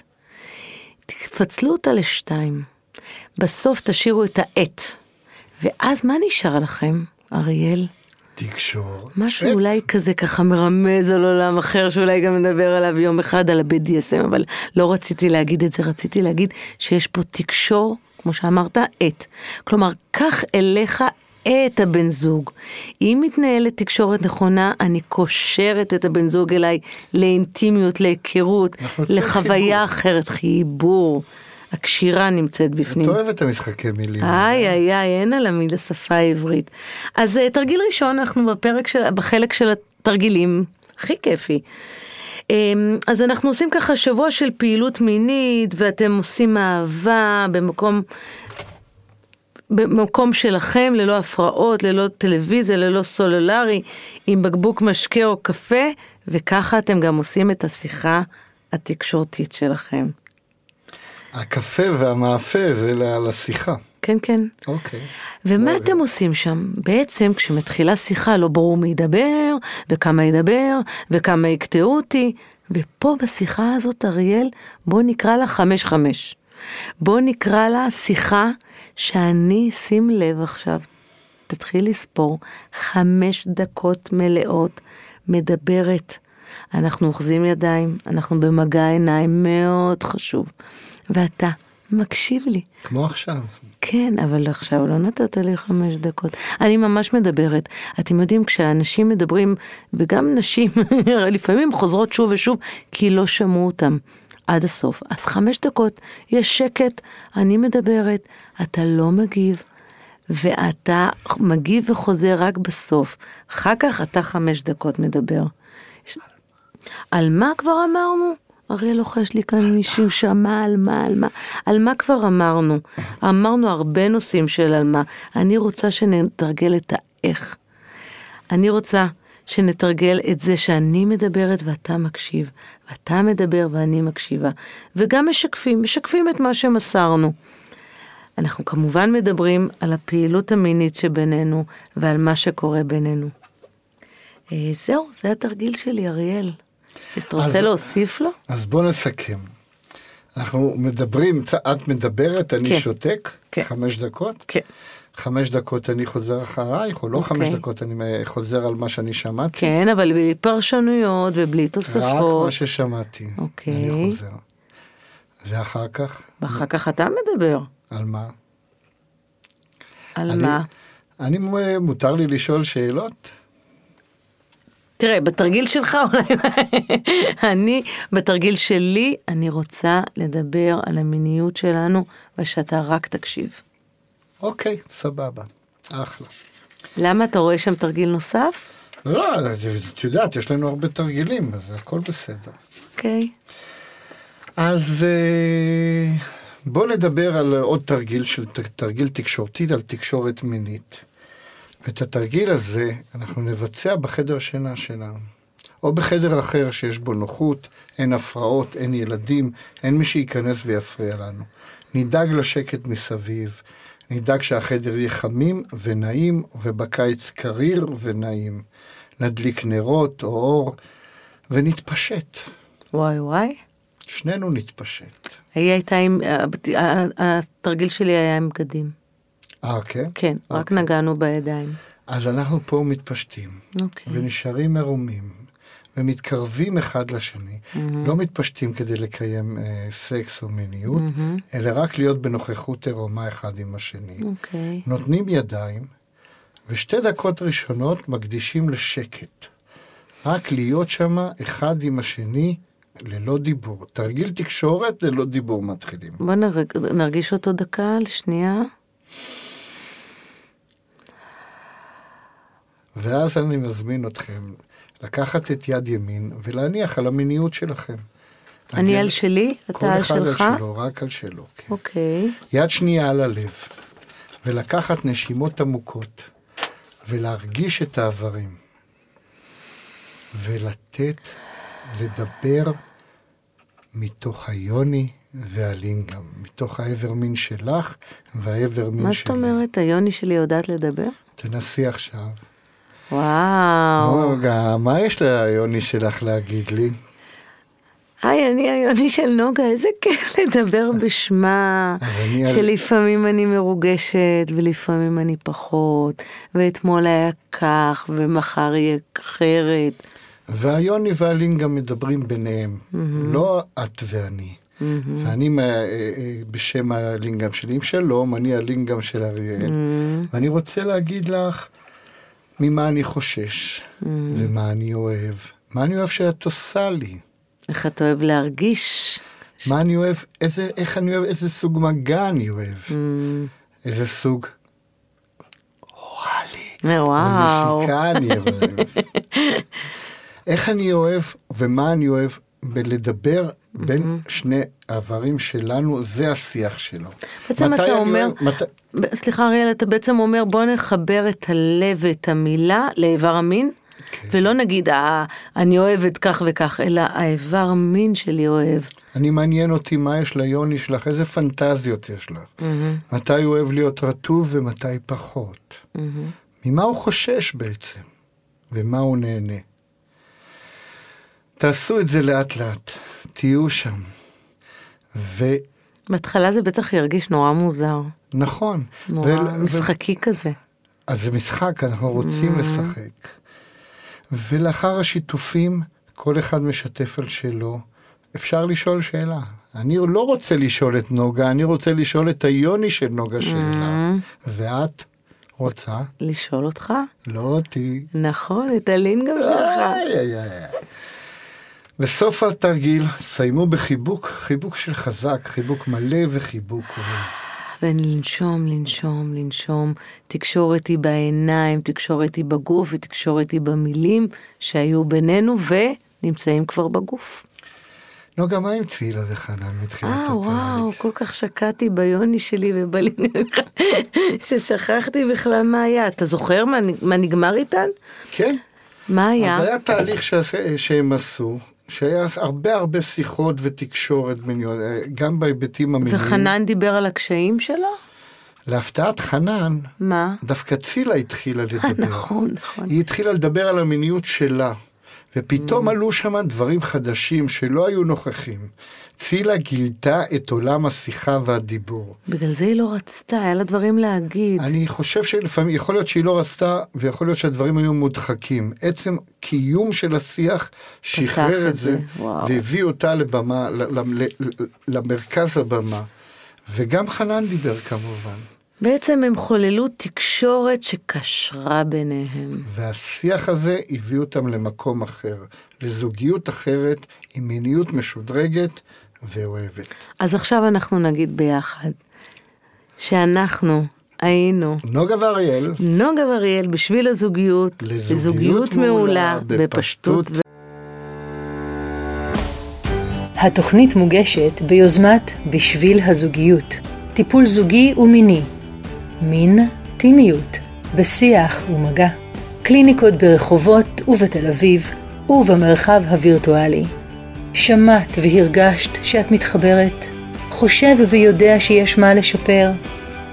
תפצלו אותה לשתיים. בסוף תשאירו את העט. ואז מה נשאר לכם, אריאל? תקשור. משהו את. אולי כזה ככה מרמז על עולם אחר שאולי גם נדבר עליו יום אחד על ה-BDSM, אבל לא רציתי להגיד את זה, רציתי להגיד שיש פה תקשור, כמו שאמרת, את. כלומר, קח אליך את הבן זוג. אם מתנהלת תקשורת נכונה, אני קושרת את הבן זוג אליי לאינטימיות, להיכרות, רוצים לחוויה אחרת, חיבור. הקשירה נמצאת את בפנים. אוהבת את המשחקי מילים. איי איי איי, אין על המיל השפה העברית. אז אה, תרגיל ראשון, אנחנו בפרק של, בחלק של התרגילים, הכי כיפי. אמ, אז אנחנו עושים ככה שבוע של פעילות מינית, ואתם עושים אהבה במקום, במקום שלכם, ללא הפרעות, ללא טלוויזיה, ללא סולולרי, עם בקבוק משקה או קפה, וככה אתם גם עושים את השיחה התקשורתית שלכם. הקפה והמאפה זה לשיחה. כן, כן. אוקיי. ומה אתם עושים שם? בעצם כשמתחילה שיחה לא ברור מי ידבר, וכמה ידבר, וכמה יקטעו אותי, ופה בשיחה הזאת, אריאל, בוא נקרא לה חמש חמש. בוא נקרא לה שיחה שאני, שים לב עכשיו, תתחיל לספור, חמש דקות מלאות מדברת. אנחנו אוחזים ידיים, אנחנו במגע עיניים מאוד חשוב. ואתה מקשיב לי. כמו עכשיו. כן, אבל עכשיו לא נתת לי חמש דקות. אני ממש מדברת. אתם יודעים, כשאנשים מדברים, וגם נשים לפעמים חוזרות שוב ושוב, כי לא שמעו אותם עד הסוף. אז חמש דקות, יש שקט, אני מדברת, אתה לא מגיב, ואתה מגיב וחוזר רק בסוף. אחר כך אתה חמש דקות מדבר. על מה כבר אמרנו? אריאל לוחש לי כאן מישהו שמע על מה, על מה, על מה כבר אמרנו. אמרנו הרבה נושאים של על מה. אני רוצה שנתרגל את האיך. אני רוצה שנתרגל את זה שאני מדברת ואתה מקשיב, ואתה מדבר ואני מקשיבה. וגם משקפים, משקפים את מה שמסרנו. אנחנו כמובן מדברים על הפעילות המינית שבינינו ועל מה שקורה בינינו. אה, זהו, זה התרגיל שלי, אריאל. אתה רוצה להוסיף לו? אז בוא נסכם. אנחנו מדברים, את מדברת, אני כן. שותק, כן. חמש דקות. כן. חמש דקות אני חוזר אחרייך, או לא אוקיי. חמש דקות אני אה, חוזר על מה שאני שמעתי. כן, אבל בלי פרשנויות ובלי רק תוספות. מה ששמעתי. אוקיי. אני חוזר. ואחר כך, ואחר כך אתה מדבר. על מה? על אני- מה? אני, אה, מותר לי לשאול שאלות? תראה, בתרגיל שלך אולי, אני, בתרגיל שלי, אני רוצה לדבר על המיניות שלנו, ושאתה רק תקשיב. אוקיי, סבבה. אחלה. למה אתה רואה שם תרגיל נוסף? לא, לא, את יודעת, יש לנו הרבה תרגילים, אז הכל בסדר. אוקיי. אז אה, בוא נדבר על עוד תרגיל של תרגיל תקשורתית על תקשורת מינית. ואת התרגיל הזה אנחנו נבצע בחדר שינה שלנו. או בחדר אחר שיש בו נוחות, אין הפרעות, אין ילדים, אין מי שייכנס ויפריע לנו. נדאג לשקט מסביב, נדאג שהחדר יהיה חמים ונעים, ובקיץ קריר ונעים. נדליק נרות או אור, ונתפשט. וואי וואי. שנינו נתפשט. היא הייתה עם, הבת- ה- התרגיל שלי היה עם בגדים. אה, כן? כן, רק אוקיי. נגענו בידיים. אז אנחנו פה מתפשטים, אוקיי. ונשארים מרומים, ומתקרבים אחד לשני. לא מתפשטים כדי לקיים אה, סקס או מיניות, אלא רק להיות בנוכחות עירומה אחד עם השני. אוקיי. נותנים ידיים, ושתי דקות ראשונות מקדישים לשקט. רק להיות שם אחד עם השני ללא דיבור. תרגיל תקשורת ללא דיבור מתחילים. בוא נרג- נרגיש אותו דקה, שנייה. ואז אני מזמין אתכם לקחת את יד ימין ולהניח על המיניות שלכם. אני על שלי, כל אתה על אחד על שלך. שלו, רק על שלו. כן. אוקיי. יד שנייה על הלב, ולקחת נשימות עמוקות, ולהרגיש את האיברים, ולתת לדבר מתוך היוני והלינגם, מתוך האיבר מין שלך והאיבר מין מה שלי. זאת אומרת, היוני שלי יודעת לדבר? תנסי עכשיו. וואו. נוגה, מה יש ליוני שלך להגיד לי? היי, אני היוני של נוגה, איזה כיף לדבר בשמה, שלפעמים אני מרוגשת ולפעמים אני פחות, ואתמול היה כך ומחר יהיה אחרת. והיוני והלינגה מדברים ביניהם, לא את ואני. ואני אה, אה, בשם הלינגם שלי עם שלום, אני הלינגם של אריאל. ואני רוצה להגיד לך ממה אני חושש, ומה אני אוהב. מה אני אוהב שאת עושה לי. איך אתה אוהב להרגיש? מה אני אוהב, איזה, איך אני אוהב, איזה סוג מגע אני אוהב. איזה סוג אוראלי. אה, וואו. נשיקה אני אוהב. איך אני אוהב ומה אני אוהב בלדבר בין שני האיברים שלנו, זה השיח שלו. בעצם אתה אומר, אוהב- מת- סליחה אריאל, אתה בעצם אומר בוא נחבר את הלב ואת המילה לאיבר המין, כן. ולא נגיד "אה, אני אוהבת כך וכך, אלא האיבר המין שלי אוהב. אני מעניין אותי מה יש ליוני שלך, איזה פנטזיות יש לך. מתי הוא אוהב להיות רטוב ומתי פחות. ממה הוא חושש בעצם, ומה הוא נהנה. תעשו את זה לאט לאט, תהיו שם. בהתחלה זה בטח ירגיש נורא מוזר, ונכון. נורא ו- משחקי כזה. אז זה משחק, אנחנו רוצים לשחק. ולאחר השיתופים, כל אחד משתף על שלו. אפשר לשאול שאלה. אני לא רוצה לשאול את נוגה, אני רוצה לשאול את היוני של נוגה שאלה. ואת רוצה? לשאול אותך? לא אותי. נכון, את הלינגאם שלך. איי, איי, איי. בסוף התרגיל, סיימו בחיבוק, חיבוק של חזק, חיבוק מלא וחיבוק אוהב. ולנשום, לנשום, לנשום. תקשורת היא בעיניים, תקשורת היא בגוף ותקשורת היא במילים שהיו בינינו ונמצאים כבר בגוף. נוגה, מה עם צילה וחנן מתחילת אה, וואו, הפרק? כל כך שקעתי ביוני שלי ובלינגאם ששכחתי בכלל מה היה. אתה זוכר מה, מה נגמר איתן? כן. מה היה? אז היה תהליך שעשה- שהם עשו, שהיה הרבה הרבה שיחות ותקשורת מיניות, אה, גם בהיבטים המיניים. וחנן דיבר על הקשיים שלו? להפתעת חנן, מה? דווקא צילה התחילה לדבר. נכון, נכון. היא התחילה לדבר על המיניות שלה, Mm. ופתאום עלו שם דברים חדשים שלא היו נוכחים. צילה גילתה את עולם השיחה והדיבור. בגלל זה היא לא רצתה, היה לה דברים להגיד. אני חושב שלפעמים, יכול להיות שהיא לא רצתה, ויכול להיות שהדברים היו מודחקים. עצם קיום של השיח שחרר את זה, זה. והביא אותה לבמה, למרכז הבמה. וגם חנן דיבר כמובן. בעצם הם חוללו תקשורת שקשרה ביניהם. והשיח הזה הביא אותם למקום אחר, לזוגיות אחרת, עם מיניות משודרגת ואוהבת. אז עכשיו אנחנו נגיד ביחד, שאנחנו היינו נוגה ואריאל, נוגה ואריאל בשביל הזוגיות, לזוגיות לזוגיות מעולה, מעולה, בפשטות. בפשטות. התוכנית מוגשת ביוזמת בשביל הזוגיות, טיפול זוגי ומיני, מין, טימיות, בשיח ומגע, קליניקות ברחובות ובתל אביב ובמרחב הווירטואלי. שמעת והרגשת שאת מתחברת? חושב ויודע שיש מה לשפר?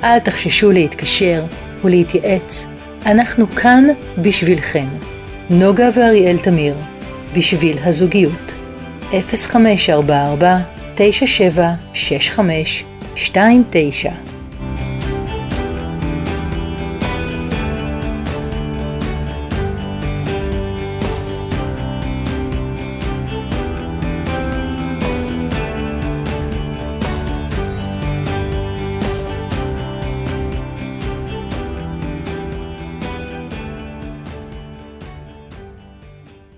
אל תחששו להתקשר ולהתייעץ, אנחנו כאן בשבילכם. נוגה ואריאל תמיר, בשביל הזוגיות. 0544 9765 29